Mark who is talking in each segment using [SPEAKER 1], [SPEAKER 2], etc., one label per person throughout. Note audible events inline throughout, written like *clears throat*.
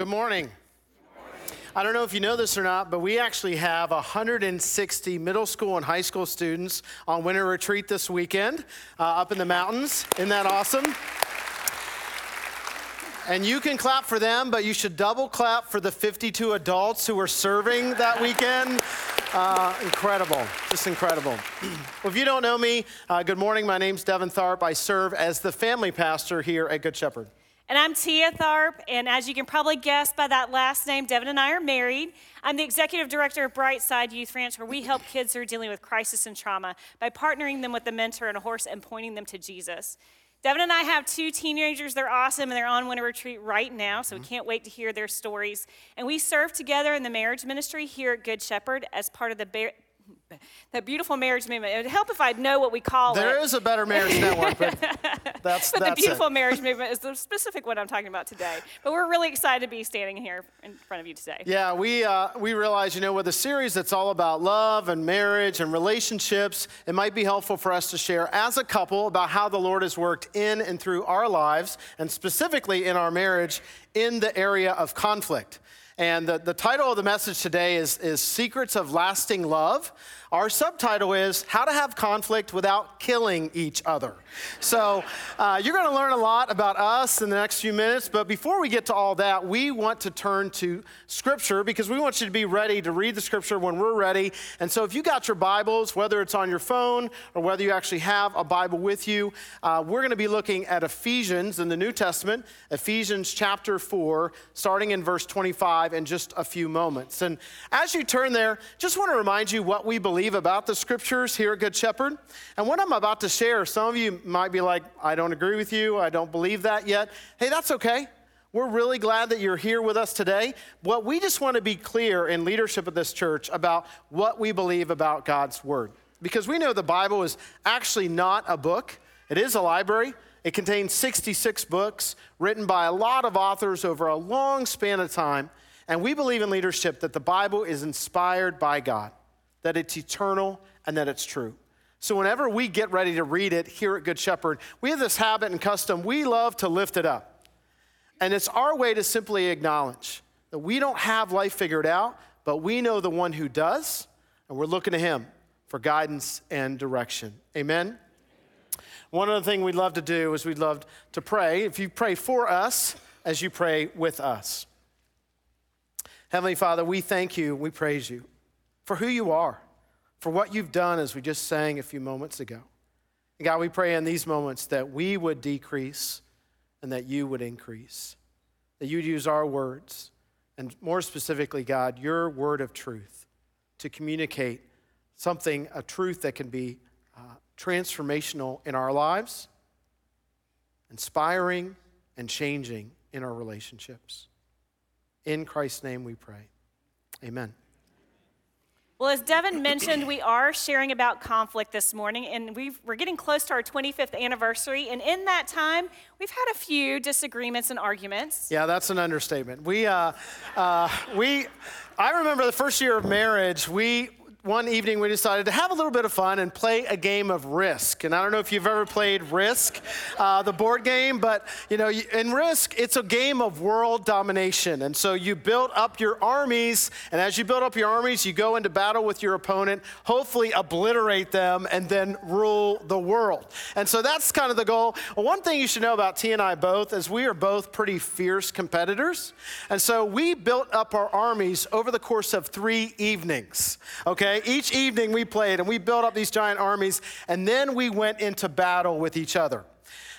[SPEAKER 1] Good morning. I don't know if you know this or not, but we actually have 160 middle school and high school students on winter retreat this weekend uh, up in the mountains. Isn't that awesome? And you can clap for them, but you should double clap for the 52 adults who are serving that weekend. Uh, incredible, just incredible. *clears throat* well, if you don't know me, uh, good morning. My name's Devin Tharp. I serve as the family pastor here at Good Shepherd.
[SPEAKER 2] And I'm Tia Tharp, and as you can probably guess by that last name, Devin and I are married. I'm the executive director of Brightside Youth Ranch, where we help kids who are dealing with crisis and trauma by partnering them with a mentor and a horse and pointing them to Jesus. Devin and I have two teenagers. They're awesome, and they're on winter retreat right now, so we mm-hmm. can't wait to hear their stories. And we serve together in the marriage ministry here at Good Shepherd as part of the *laughs* that beautiful marriage movement. It would help if I'd know what we call
[SPEAKER 1] There
[SPEAKER 2] it.
[SPEAKER 1] There is a better marriage network, but *laughs* that's,
[SPEAKER 2] but
[SPEAKER 1] that's
[SPEAKER 2] the beautiful
[SPEAKER 1] it.
[SPEAKER 2] marriage movement is the specific one I'm talking about today. But we're really excited to be standing here in front of you today.
[SPEAKER 1] Yeah, we, uh, we realize, you know, with a series that's all about love and marriage and relationships, it might be helpful for us to share as a couple about how the Lord has worked in and through our lives, and specifically in our marriage, in the area of conflict. And the, the title of the message today is, is Secrets of Lasting Love. Our subtitle is How to Have Conflict Without Killing Each Other. So uh, you're going to learn a lot about us in the next few minutes. But before we get to all that, we want to turn to Scripture because we want you to be ready to read the Scripture when we're ready. And so if you got your Bibles, whether it's on your phone or whether you actually have a Bible with you, uh, we're going to be looking at Ephesians in the New Testament, Ephesians chapter 4, starting in verse 25 in just a few moments. And as you turn there, just want to remind you what we believe believe about the scriptures here at Good Shepherd. And what I'm about to share, some of you might be like, I don't agree with you, I don't believe that yet. Hey, that's okay. We're really glad that you're here with us today. What we just want to be clear in leadership of this church about what we believe about God's word. Because we know the Bible is actually not a book, it is a library. It contains 66 books written by a lot of authors over a long span of time. And we believe in leadership that the Bible is inspired by God that it's eternal, and that it's true. So, whenever we get ready to read it here at Good Shepherd, we have this habit and custom. We love to lift it up. And it's our way to simply acknowledge that we don't have life figured out, but we know the one who does, and we're looking to him for guidance and direction. Amen? One other thing we'd love to do is we'd love to pray. If you pray for us, as you pray with us. Heavenly Father, we thank you, we praise you for who you are, for what you've done, as we just sang a few moments ago. And God, we pray in these moments that we would decrease and that you would increase, that you'd use our words, and more specifically, God, your word of truth to communicate something, a truth that can be uh, transformational in our lives, inspiring and changing in our relationships. In Christ's name we pray. Amen.
[SPEAKER 2] Well, as Devin mentioned, we are sharing about conflict this morning, and we are getting close to our 25th anniversary. And in that time, we've had a few disagreements and arguments.
[SPEAKER 1] Yeah, that's an understatement. We, uh, uh, we, I remember the first year of marriage, we one evening we decided to have a little bit of fun and play a game of Risk. And I don't know if you've ever played Risk, uh, the board game, but you know, in Risk, it's a game of world domination. And so you build up your armies, and as you build up your armies, you go into battle with your opponent, hopefully obliterate them, and then rule the world. And so that's kind of the goal. Well, one thing you should know about T and I both is we are both pretty fierce competitors. And so we built up our armies over the course of three evenings. Okay? Okay? Each evening we played and we built up these giant armies, and then we went into battle with each other.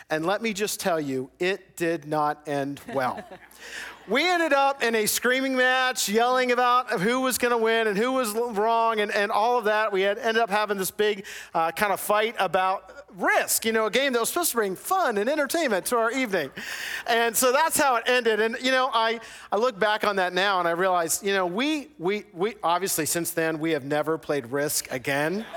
[SPEAKER 1] And let me just tell you, it did not end well. *laughs* we ended up in a screaming match, yelling about who was going to win and who was wrong, and, and all of that. We had ended up having this big uh, kind of fight about risk, you know, a game that was supposed to bring fun and entertainment to our evening. And so that's how it ended. And, you know, I, I look back on that now and I realize, you know, we, we, we obviously since then we have never played risk again. *laughs*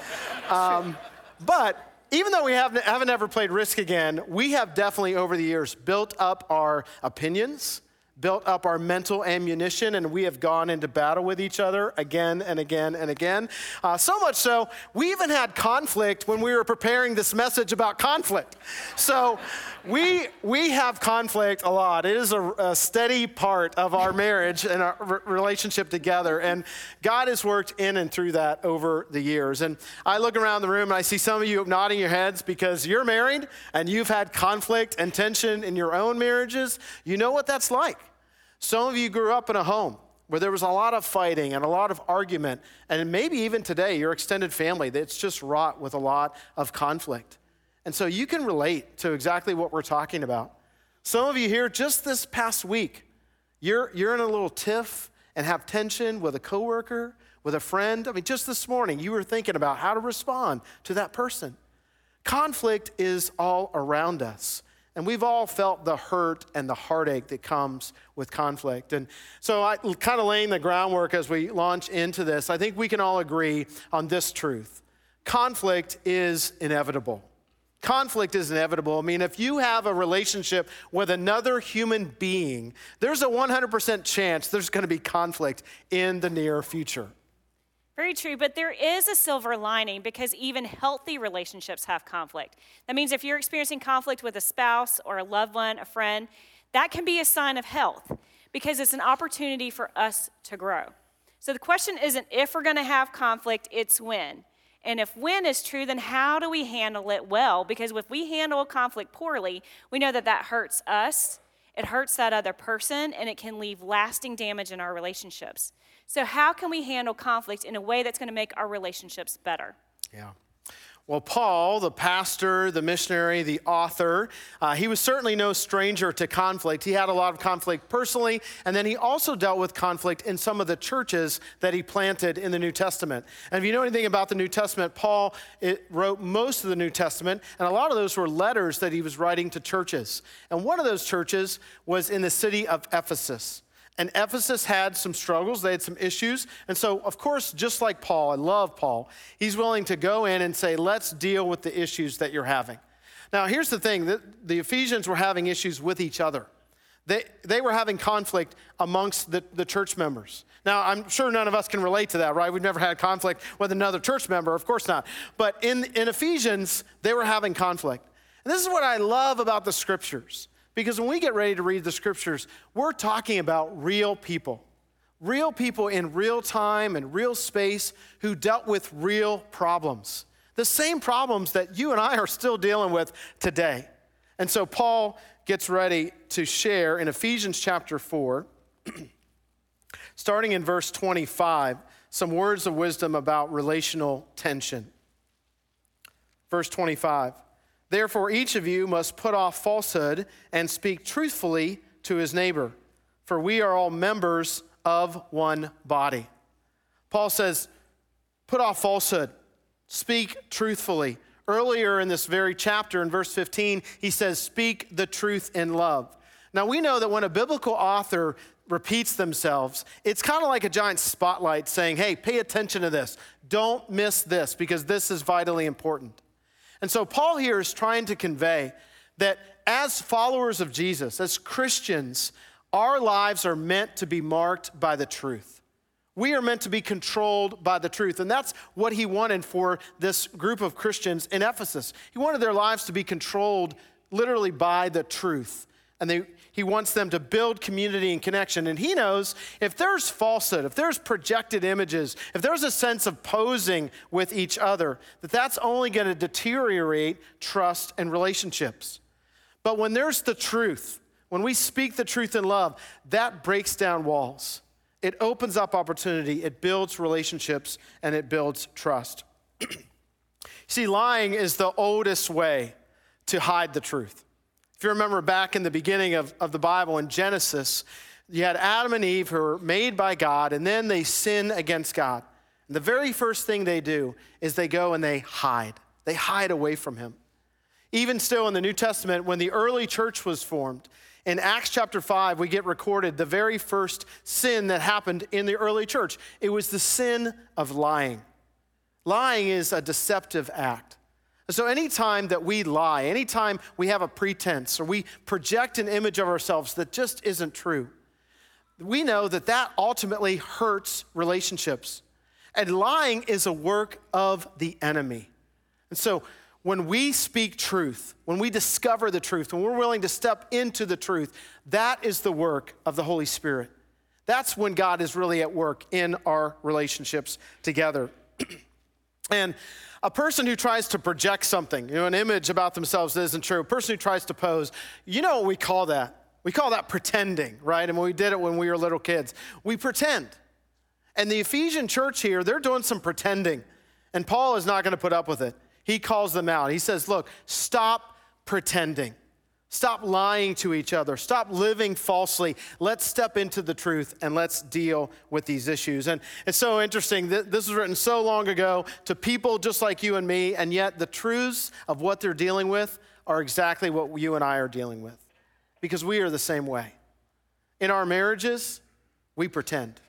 [SPEAKER 1] Um, but even though we haven't, haven't ever played risk again, we have definitely over the years built up our opinions built up our mental ammunition, and we have gone into battle with each other again and again and again. Uh, so much so, we even had conflict when we were preparing this message about conflict. So we, we have conflict a lot. It is a, a steady part of our marriage and our relationship together. And God has worked in and through that over the years. And I look around the room and I see some of you nodding your heads because you're married and you've had conflict and tension in your own marriages. You know what that's like. Some of you grew up in a home where there was a lot of fighting and a lot of argument, and maybe even today, your extended family that's just wrought with a lot of conflict. And so you can relate to exactly what we're talking about. Some of you here, just this past week, you're, you're in a little tiff and have tension with a coworker, with a friend. I mean, just this morning, you were thinking about how to respond to that person. Conflict is all around us. And we've all felt the hurt and the heartache that comes with conflict. And so, I, kind of laying the groundwork as we launch into this, I think we can all agree on this truth conflict is inevitable. Conflict is inevitable. I mean, if you have a relationship with another human being, there's a 100% chance there's going to be conflict in the near future.
[SPEAKER 2] Very true, but there is a silver lining because even healthy relationships have conflict. That means if you're experiencing conflict with a spouse or a loved one, a friend, that can be a sign of health because it's an opportunity for us to grow. So the question isn't if we're going to have conflict, it's when. And if when is true, then how do we handle it well? Because if we handle conflict poorly, we know that that hurts us, it hurts that other person, and it can leave lasting damage in our relationships. So, how can we handle conflict in a way that's going to make our relationships better?
[SPEAKER 1] Yeah. Well, Paul, the pastor, the missionary, the author, uh, he was certainly no stranger to conflict. He had a lot of conflict personally, and then he also dealt with conflict in some of the churches that he planted in the New Testament. And if you know anything about the New Testament, Paul wrote most of the New Testament, and a lot of those were letters that he was writing to churches. And one of those churches was in the city of Ephesus. And Ephesus had some struggles, they had some issues. And so, of course, just like Paul, I love Paul, he's willing to go in and say, let's deal with the issues that you're having. Now, here's the thing the, Ephesians were having issues with each other. They, they were having conflict amongst the, the church members. Now, I'm sure none of us can relate to that, right? We've never had conflict with another church member, of course not. But in, in Ephesians, they were having conflict. And this is what I love about the scriptures because when we get ready to read the scriptures, we're talking about real people, real people in real time and real space who dealt with real problems. The same problems that you and I are still dealing with today. And so Paul gets ready to share in Ephesians chapter 4, *clears throat* starting in verse 25, some words of wisdom about relational tension. Verse 25. Therefore, each of you must put off falsehood and speak truthfully to his neighbor, for we are all members of one body. Paul says, put off falsehood, speak truthfully. Earlier in this very chapter, in verse 15, he says, speak the truth in love. Now, we know that when a biblical author repeats themselves, it's kind of like a giant spotlight saying, hey, pay attention to this. Don't miss this because this is vitally important. And so Paul here is trying to convey that as followers of Jesus, as Christians, our lives are meant to be marked by the truth. We are meant to be controlled by the truth. And that's what he wanted for this group of Christians in Ephesus. He wanted their lives to be controlled literally by the truth. And they, he wants them to build community and connection. And he knows if there's falsehood, if there's projected images, if there's a sense of posing with each other, that that's only going to deteriorate trust and relationships. But when there's the truth, when we speak the truth in love, that breaks down walls. It opens up opportunity, it builds relationships, and it builds trust. *clears throat* See, lying is the oldest way to hide the truth. If you remember back in the beginning of, of the Bible in Genesis, you had Adam and Eve who were made by God, and then they sin against God. And the very first thing they do is they go and they hide. They hide away from Him. Even still in the New Testament, when the early church was formed, in Acts chapter 5, we get recorded the very first sin that happened in the early church. It was the sin of lying. Lying is a deceptive act. So, anytime that we lie, anytime we have a pretense or we project an image of ourselves that just isn't true, we know that that ultimately hurts relationships. And lying is a work of the enemy. And so when we speak truth, when we discover the truth, when we're willing to step into the truth, that is the work of the Holy Spirit. That's when God is really at work in our relationships together. *clears throat* and a person who tries to project something, you know, an image about themselves that isn't true, a person who tries to pose, you know what we call that? We call that pretending, right? And we did it when we were little kids. We pretend. And the Ephesian church here, they're doing some pretending. And Paul is not going to put up with it he calls them out. He says, Look, stop pretending. Stop lying to each other. Stop living falsely. Let's step into the truth and let's deal with these issues. And it's so interesting. This was written so long ago to people just like you and me, and yet the truths of what they're dealing with are exactly what you and I are dealing with because we are the same way. In our marriages, we pretend.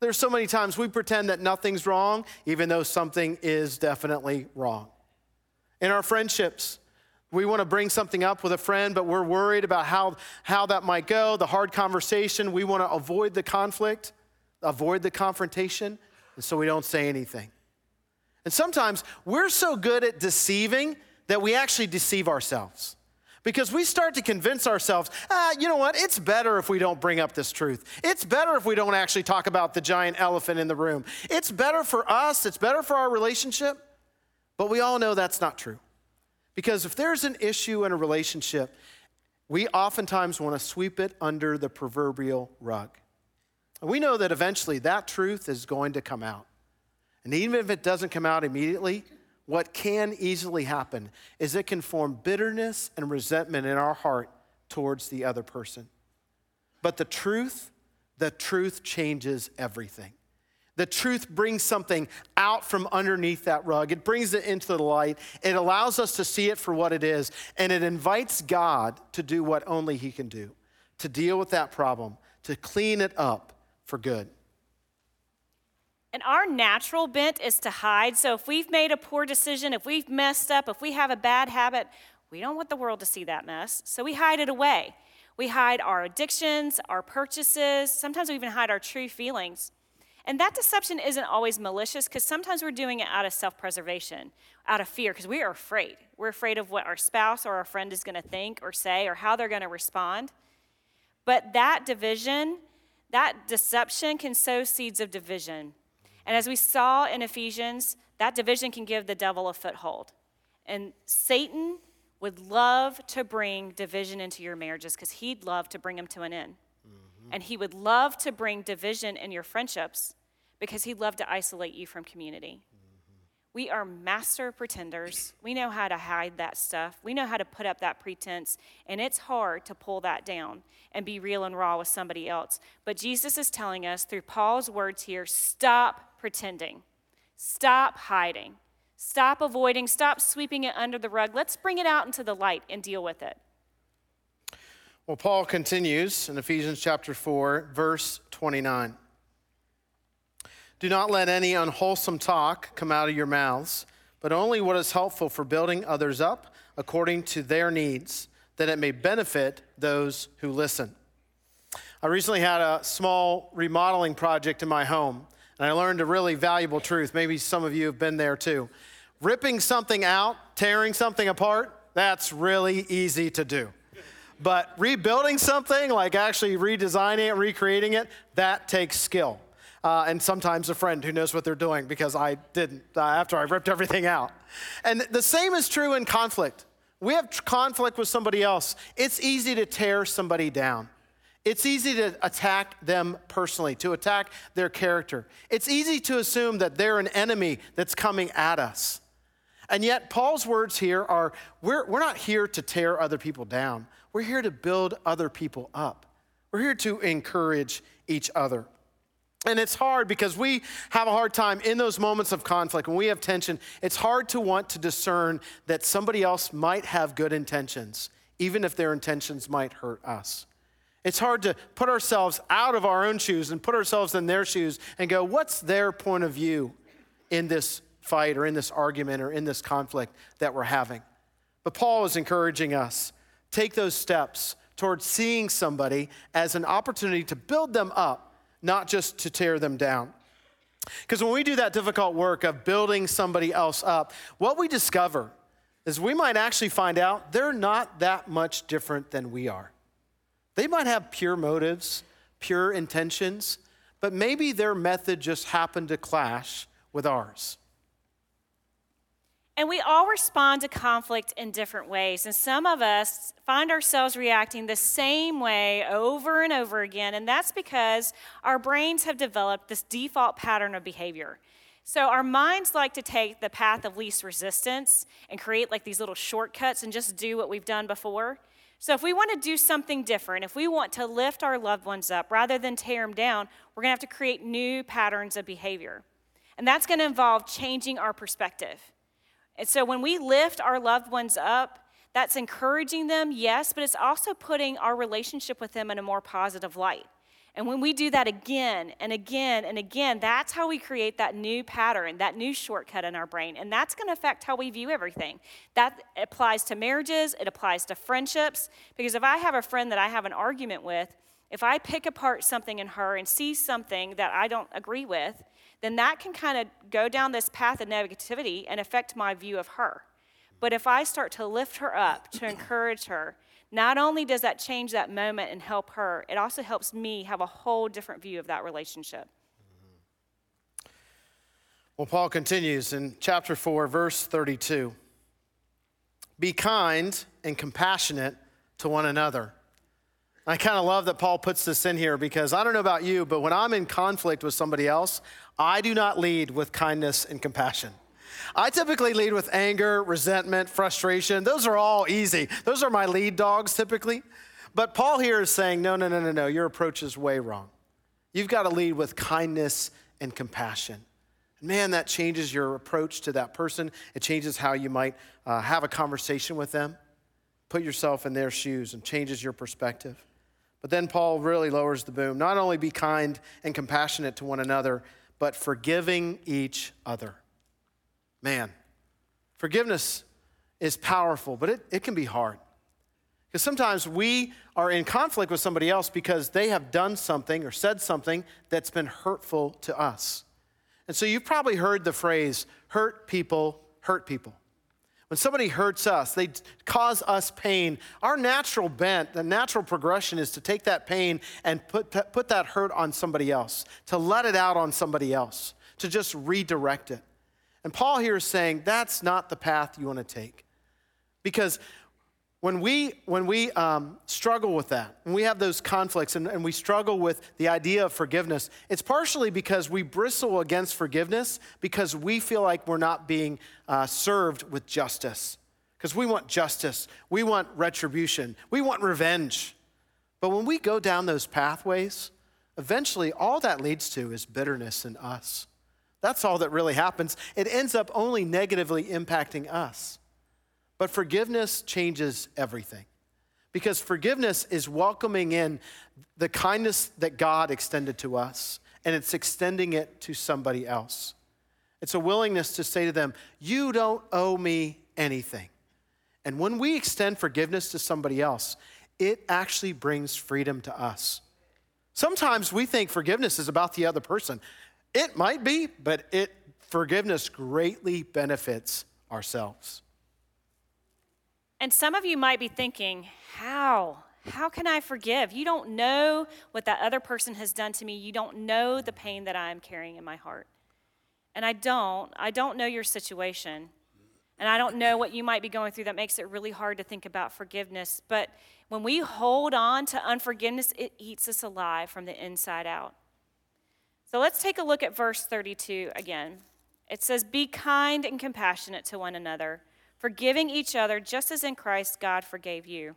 [SPEAKER 1] There's so many times we pretend that nothing's wrong, even though something is definitely wrong. In our friendships, we want to bring something up with a friend, but we're worried about how, how that might go, the hard conversation. We want to avoid the conflict, avoid the confrontation, and so we don't say anything. And sometimes we're so good at deceiving that we actually deceive ourselves. Because we start to convince ourselves, ah, you know what? It's better if we don't bring up this truth. It's better if we don't actually talk about the giant elephant in the room. It's better for us, it's better for our relationship. But we all know that's not true. Because if there's an issue in a relationship, we oftentimes want to sweep it under the proverbial rug. And we know that eventually that truth is going to come out. And even if it doesn't come out immediately, what can easily happen is it can form bitterness and resentment in our heart towards the other person. But the truth, the truth changes everything. The truth brings something out from underneath that rug. It brings it into the light. It allows us to see it for what it is. And it invites God to do what only He can do to deal with that problem, to clean it up for good.
[SPEAKER 2] And our natural bent is to hide. So if we've made a poor decision, if we've messed up, if we have a bad habit, we don't want the world to see that mess. So we hide it away. We hide our addictions, our purchases. Sometimes we even hide our true feelings. And that deception isn't always malicious because sometimes we're doing it out of self preservation, out of fear, because we are afraid. We're afraid of what our spouse or our friend is going to think or say or how they're going to respond. But that division, that deception can sow seeds of division and as we saw in Ephesians, that division can give the devil a foothold. And Satan would love to bring division into your marriages because he'd love to bring them to an end. And he would love to bring division in your friendships because he'd love to isolate you from community. We are master pretenders. We know how to hide that stuff. We know how to put up that pretense. And it's hard to pull that down and be real and raw with somebody else. But Jesus is telling us through Paul's words here stop pretending, stop hiding, stop avoiding, stop sweeping it under the rug. Let's bring it out into the light and deal with it.
[SPEAKER 1] Well, Paul continues in Ephesians chapter 4, verse 29. Do not let any unwholesome talk come out of your mouths, but only what is helpful for building others up according to their needs, that it may benefit those who listen. I recently had a small remodeling project in my home, and I learned a really valuable truth. Maybe some of you have been there too. Ripping something out, tearing something apart, that's really easy to do. But rebuilding something, like actually redesigning it, recreating it, that takes skill uh, and sometimes a friend who knows what they're doing because I didn't uh, after I ripped everything out. And the same is true in conflict. We have conflict with somebody else, it's easy to tear somebody down. It's easy to attack them personally, to attack their character. It's easy to assume that they're an enemy that's coming at us. And yet, Paul's words here are we're, we're not here to tear other people down, we're here to build other people up. We're here to encourage each other. And it's hard because we have a hard time in those moments of conflict, when we have tension, it's hard to want to discern that somebody else might have good intentions, even if their intentions might hurt us. It's hard to put ourselves out of our own shoes and put ourselves in their shoes and go, what's their point of view in this fight or in this argument or in this conflict that we're having? But Paul is encouraging us take those steps towards seeing somebody as an opportunity to build them up, not just to tear them down. Because when we do that difficult work of building somebody else up, what we discover is we might actually find out they're not that much different than we are. They might have pure motives, pure intentions, but maybe their method just happened to clash with ours.
[SPEAKER 2] And we all respond to conflict in different ways. And some of us find ourselves reacting the same way over and over again. And that's because our brains have developed this default pattern of behavior. So our minds like to take the path of least resistance and create like these little shortcuts and just do what we've done before. So if we want to do something different, if we want to lift our loved ones up rather than tear them down, we're going to have to create new patterns of behavior. And that's going to involve changing our perspective. And so when we lift our loved ones up, that's encouraging them, yes, but it's also putting our relationship with them in a more positive light. And when we do that again and again and again, that's how we create that new pattern, that new shortcut in our brain. And that's going to affect how we view everything. That applies to marriages, it applies to friendships. Because if I have a friend that I have an argument with, if I pick apart something in her and see something that I don't agree with, then that can kind of go down this path of negativity and affect my view of her. But if I start to lift her up, to encourage her, not only does that change that moment and help her, it also helps me have a whole different view of that relationship.
[SPEAKER 1] Well, Paul continues in chapter 4, verse 32 Be kind and compassionate to one another. I kind of love that Paul puts this in here because I don't know about you, but when I'm in conflict with somebody else, I do not lead with kindness and compassion. I typically lead with anger, resentment, frustration. Those are all easy. Those are my lead dogs typically. But Paul here is saying, no, no, no, no, no, your approach is way wrong. You've got to lead with kindness and compassion. Man, that changes your approach to that person. It changes how you might uh, have a conversation with them. Put yourself in their shoes and changes your perspective. But then Paul really lowers the boom. Not only be kind and compassionate to one another, but forgiving each other. Man, forgiveness is powerful, but it, it can be hard. Because sometimes we are in conflict with somebody else because they have done something or said something that's been hurtful to us. And so you've probably heard the phrase, hurt people, hurt people. When somebody hurts us, they cause us pain. Our natural bent, the natural progression is to take that pain and put, put that hurt on somebody else, to let it out on somebody else, to just redirect it. And Paul here is saying that's not the path you want to take. Because when we, when we um, struggle with that, when we have those conflicts and, and we struggle with the idea of forgiveness, it's partially because we bristle against forgiveness because we feel like we're not being uh, served with justice. Because we want justice, we want retribution, we want revenge. But when we go down those pathways, eventually all that leads to is bitterness in us. That's all that really happens. It ends up only negatively impacting us. But forgiveness changes everything. Because forgiveness is welcoming in the kindness that God extended to us, and it's extending it to somebody else. It's a willingness to say to them, You don't owe me anything. And when we extend forgiveness to somebody else, it actually brings freedom to us. Sometimes we think forgiveness is about the other person. It might be, but it forgiveness greatly benefits ourselves.
[SPEAKER 2] And some of you might be thinking, how? How can I forgive? You don't know what that other person has done to me. You don't know the pain that I'm carrying in my heart. And I don't. I don't know your situation. And I don't know what you might be going through that makes it really hard to think about forgiveness. But when we hold on to unforgiveness, it eats us alive from the inside out. So let's take a look at verse 32 again. It says, Be kind and compassionate to one another, forgiving each other just as in Christ God forgave you.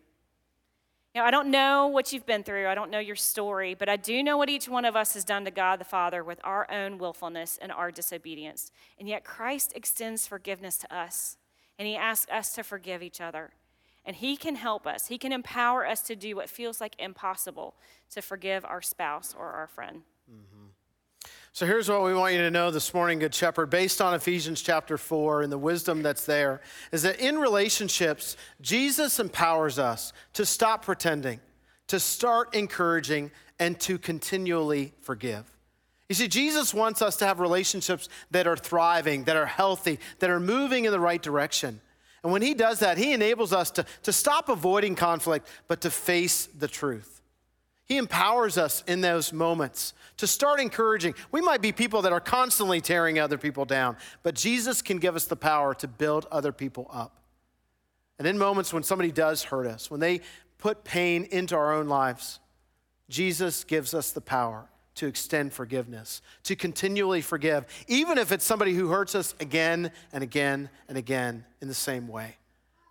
[SPEAKER 2] Now, I don't know what you've been through, I don't know your story, but I do know what each one of us has done to God the Father with our own willfulness and our disobedience. And yet, Christ extends forgiveness to us, and He asks us to forgive each other. And He can help us, He can empower us to do what feels like impossible to forgive our spouse or our friend. Mm-hmm.
[SPEAKER 1] So here's what we want you to know this morning, Good Shepherd, based on Ephesians chapter 4 and the wisdom that's there, is that in relationships, Jesus empowers us to stop pretending, to start encouraging, and to continually forgive. You see, Jesus wants us to have relationships that are thriving, that are healthy, that are moving in the right direction. And when He does that, He enables us to, to stop avoiding conflict, but to face the truth. He empowers us in those moments to start encouraging. We might be people that are constantly tearing other people down, but Jesus can give us the power to build other people up. And in moments when somebody does hurt us, when they put pain into our own lives, Jesus gives us the power to extend forgiveness, to continually forgive, even if it's somebody who hurts us again and again and again in the same way.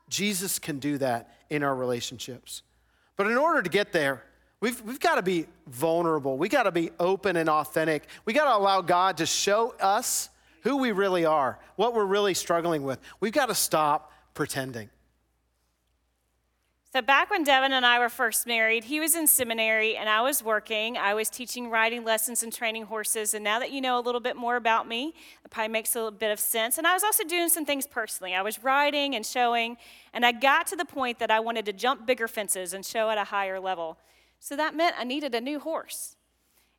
[SPEAKER 1] Jesus can do that in our relationships. But in order to get there, We've, we've got to be vulnerable. We got to be open and authentic. We got to allow God to show us who we really are, what we're really struggling with. We've got to stop pretending.
[SPEAKER 2] So, back when Devin and I were first married, he was in seminary and I was working. I was teaching riding lessons and training horses. And now that you know a little bit more about me, it probably makes a little bit of sense. And I was also doing some things personally. I was riding and showing, and I got to the point that I wanted to jump bigger fences and show at a higher level. So that meant I needed a new horse.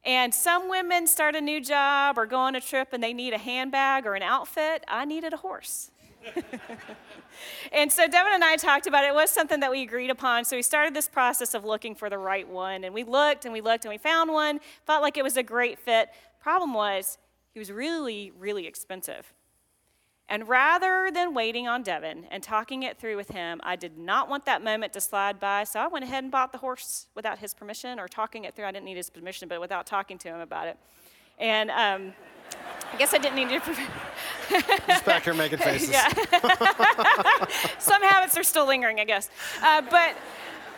[SPEAKER 2] And some women start a new job or go on a trip and they need a handbag or an outfit. I needed a horse. *laughs* and so Devin and I talked about it. It was something that we agreed upon. So we started this process of looking for the right one. And we looked and we looked and we found one, felt like it was a great fit. Problem was, he was really, really expensive. And rather than waiting on Devin and talking it through with him, I did not want that moment to slide by, so I went ahead and bought the horse without his permission or talking it through. I didn't need his permission, but without talking to him about it. And um, I guess I didn't need to. *laughs*
[SPEAKER 1] Just back here making *laughs* faces.
[SPEAKER 2] yeah. *laughs* Some habits are still lingering, I guess. Uh, but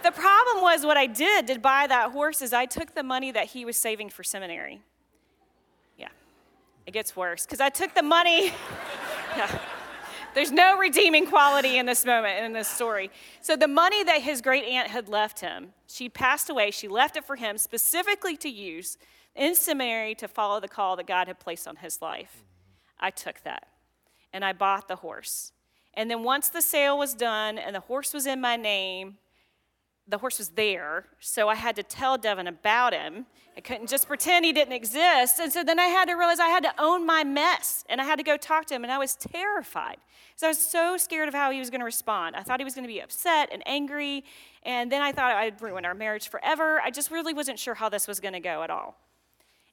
[SPEAKER 2] the problem was what I did to buy that horse is I took the money that he was saving for seminary. Yeah, it gets worse because I took the money. *laughs* There's no redeeming quality in this moment, in this story. So, the money that his great aunt had left him, she passed away. She left it for him specifically to use in seminary to follow the call that God had placed on his life. I took that and I bought the horse. And then, once the sale was done and the horse was in my name, the horse was there, so I had to tell Devin about him. I couldn't just pretend he didn't exist. And so then I had to realize I had to own my mess and I had to go talk to him, and I was terrified. So I was so scared of how he was going to respond. I thought he was going to be upset and angry, and then I thought I'd ruin our marriage forever. I just really wasn't sure how this was going to go at all.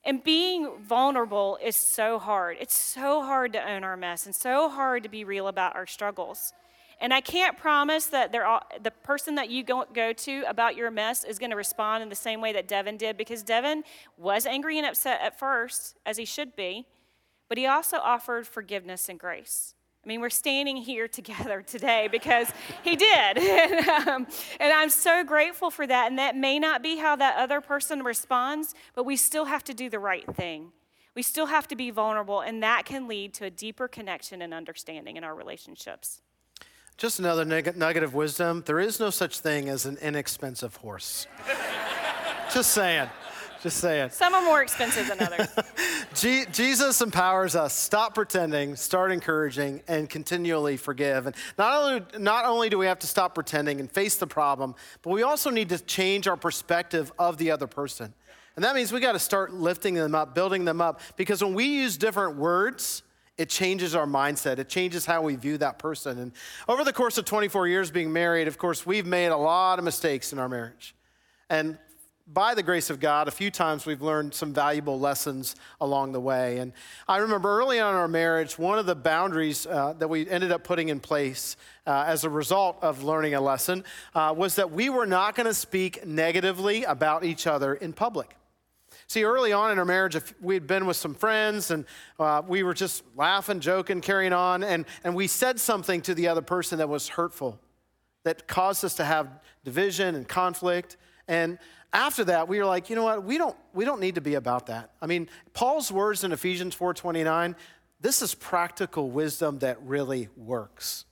[SPEAKER 2] And being vulnerable is so hard. It's so hard to own our mess and so hard to be real about our struggles. And I can't promise that all, the person that you go, go to about your mess is going to respond in the same way that Devin did, because Devin was angry and upset at first, as he should be, but he also offered forgiveness and grace. I mean, we're standing here *laughs* together today because he did. *laughs* and, um, and, I'm so grateful for that. And that may not be how that other person responds, but we still have to do the right thing. We still have to be vulnerable, and that can lead to a deeper connection and understanding in our relationships.
[SPEAKER 1] Just another nugget of wisdom there is no such thing as an inexpensive horse. *laughs* Just saying. Just saying.
[SPEAKER 2] Some are more expensive than others. *laughs*
[SPEAKER 1] Jesus empowers us. Stop pretending, start encouraging, and continually forgive. And not only, not only do we have to stop pretending and face the problem, but we also need to change our perspective of the other person. And that means we got to start lifting them up, building them up. Because when we use different words, it changes our mindset. It changes how we view that person. And over the course of 24 years being married, of course, we've made a lot of mistakes in our marriage. And by the grace of God, a few times we've learned some valuable lessons along the way. And I remember early on in our marriage, one of the boundaries uh, that we ended up putting in place uh, as a result of learning a lesson uh, was that we were not going to speak negatively about each other in public. See, early on in our marriage, if we had been with some friends and uh, we were just laughing, joking, carrying on, and, and we said something to the other person that was hurtful, that caused us to have division and conflict. And after that, we were like, you know what? We don't, we don't need to be about that. I mean, Paul's words in Ephesians 4.29, this is practical wisdom that really works.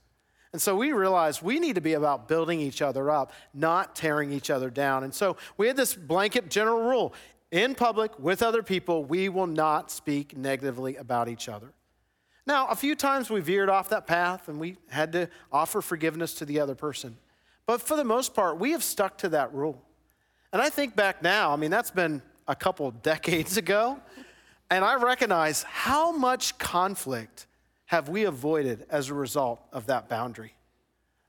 [SPEAKER 1] And so we realized we need to be about building each other up, not tearing each other down. And so we had this blanket general rule in public with other people, we will not speak negatively about each other. Now, a few times we veered off that path and we had to offer forgiveness to the other person. But for the most part, we have stuck to that rule. And I think back now, I mean, that's been a couple *laughs* decades ago. And I recognize how much conflict have we avoided as a result of that boundary.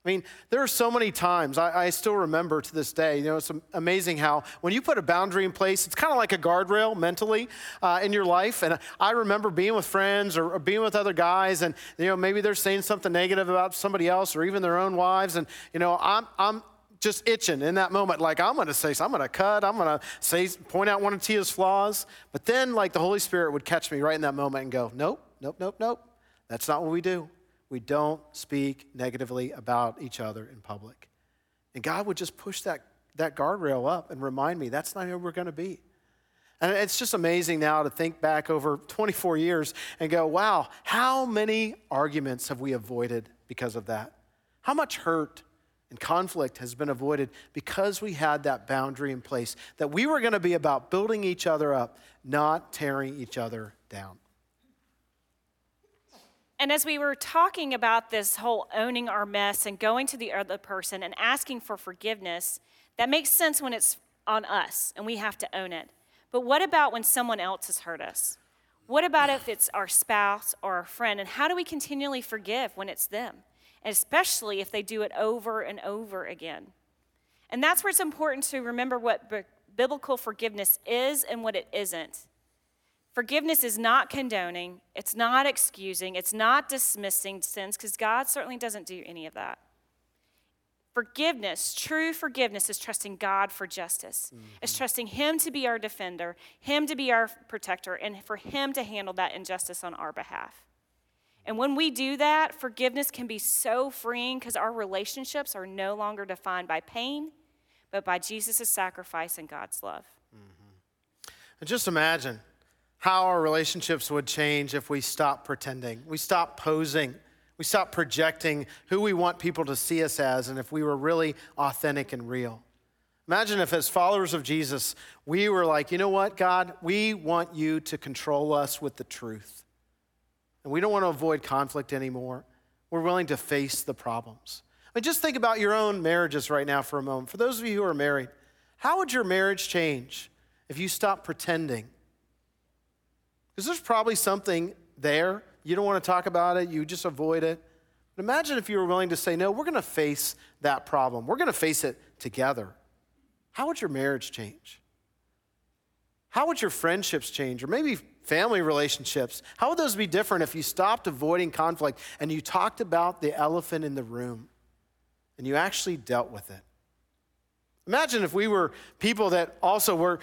[SPEAKER 1] I mean, there are so many times, I, I, still remember to this day, you know, it's amazing how when you put a boundary in place, it's kind of like a guardrail mentally uh, in your life. And I remember being with friends or, or, being with other guys, and, you know, maybe they're saying something negative about somebody else or even their own wives. And, you know, I'm, I'm just itching in that moment, like, I'm going to say, something, I'm going to cut, I'm going to say, point out one of Tia's flaws. But then, like, the Holy Spirit would catch me right in that moment and go, nope, nope, nope, nope. That's not what we do we don't speak negatively about each other in public. And God would just push that, that guardrail up and remind me that's not who we're going to be. And it's just amazing now to think back over *laughs* 24 years and go, wow, how many arguments have we avoided because of that? How much hurt and conflict has been avoided because we had that boundary in place that we were going to be about building each other up, not tearing each other down.
[SPEAKER 2] And as we were talking about this whole owning our mess and going to the other person and asking for forgiveness, that makes sense when it's on us and we have to own it. But what about when someone else has hurt us? What about if it's our spouse or our friend? And how do we continually forgive when it's them? Especially if they do it over and over again. And that's where it's important to remember what biblical forgiveness is and what it isn't. Forgiveness is not condoning, it's not excusing, it's not dismissing sins, because God certainly doesn't do any of that. Forgiveness, true forgiveness, is trusting God for justice. Mm-hmm. It's trusting Him to be our defender, Him to be our protector, and for Him to handle that injustice on our behalf. And when we do that, forgiveness can be so freeing because our relationships are no longer defined by pain, but by Jesus' sacrifice and God's love. Mm-hmm.
[SPEAKER 1] And just imagine how our relationships would change if we stop pretending, we stop posing, we stop projecting who we want people to see us as, and if we were really authentic and real. Imagine if, as followers of Jesus, we were like, you know what, God, we want you to control us with the truth. And we don't want to avoid conflict anymore. We're willing to face the problems. I mean, just think about your own marriages right now for a moment. For those of you who are married, how would your marriage change if you stopped pretending because there's probably something there. You don't want to talk about it, you just avoid it. But imagine if you were willing to say, no, we're going to face that problem. We're going to face it together. How would your marriage change? How would your friendships change? Or maybe family relationships? How would those be different if you stopped avoiding conflict and you talked about the elephant in the room and you actually dealt with it? Imagine if we were people that also were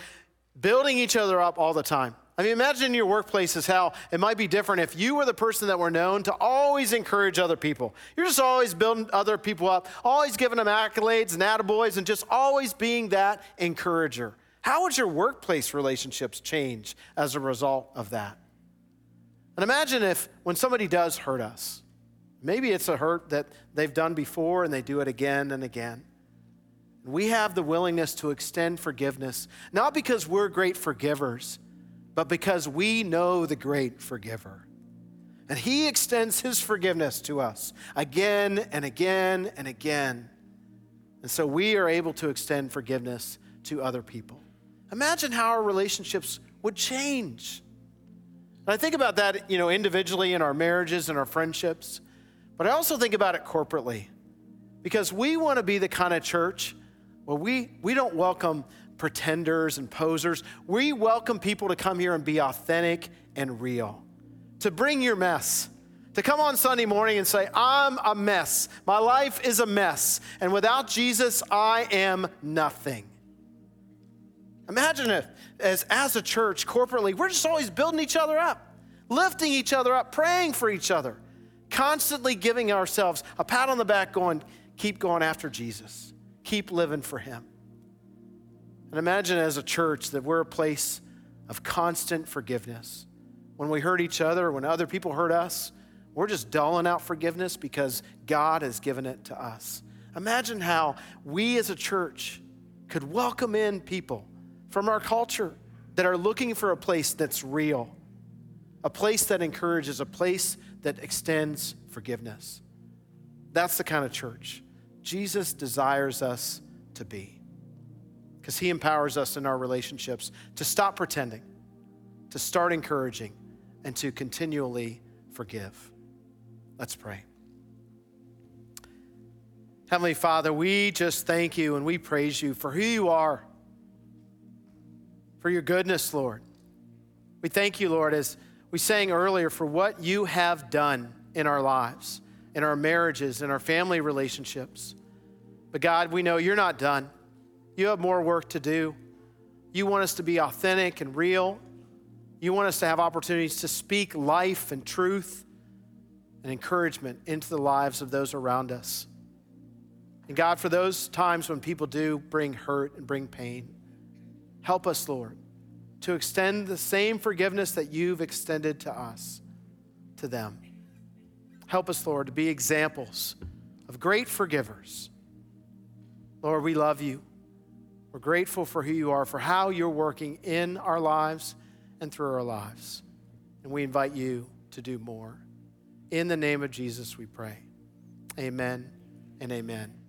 [SPEAKER 1] building each other up all the time. I mean, imagine in your workplaces how it might be different if you were the person that were known to always encourage other people. You're just always building other people up, always giving them accolades and attaboys, and just always being that encourager. How would your workplace relationships change as a result of that? And imagine if when somebody does hurt us, maybe it's a hurt that they've done before and they do it again and again. We have the willingness to extend forgiveness, not because we're great forgivers but because we know the great forgiver. And he extends his forgiveness to us again and again and again. And so we are able to extend forgiveness to other people. Imagine how our relationships would change. And I think about that, you know, individually in our marriages and our friendships, but I also think about it corporately. Because we want to be the kind of church where we, we don't welcome pretenders and posers. We welcome people to come here and be authentic and real, to bring your mess. To come on Sunday morning and say, I'm a mess. My life is a mess. And without Jesus, I am nothing. Imagine if, as, as a church, corporately, we're just always building each other up, lifting each other up, praying for each other, constantly giving ourselves a pat on the back, going, keep going after Jesus, keep living for Him. And imagine as a church that we're a place of constant forgiveness. When we hurt each other, when other people hurt us, we're just doling out forgiveness because God has given it to us. Imagine how we as a church could welcome in people from our culture that are looking for a place that's real, a place that encourages, a place that extends forgiveness. That's the kind of church Jesus desires us to be because he empowers us in our relationships to stop pretending, to start encouraging, and to continually forgive. Let's pray. Heavenly Father, we just thank you and we praise you for who you are, for your goodness, Lord. We thank you, Lord, as we sang earlier, for what you have done in our lives, in our marriages, in our family relationships. But God, we know you're not done. You have more work to do. You want us to be authentic and real. You want us to have opportunities to speak life and truth and encouragement into the lives of those around us. And God, for those times when people do bring hurt and bring pain, help us, Lord, to extend the same forgiveness that you've extended to us, to them. Help us, Lord, to be examples of great forgivers. Lord, we love you. We're grateful for who you are, for how you're working in our lives and through our lives. And we invite you to do more. In the name of Jesus, we pray. Amen and amen.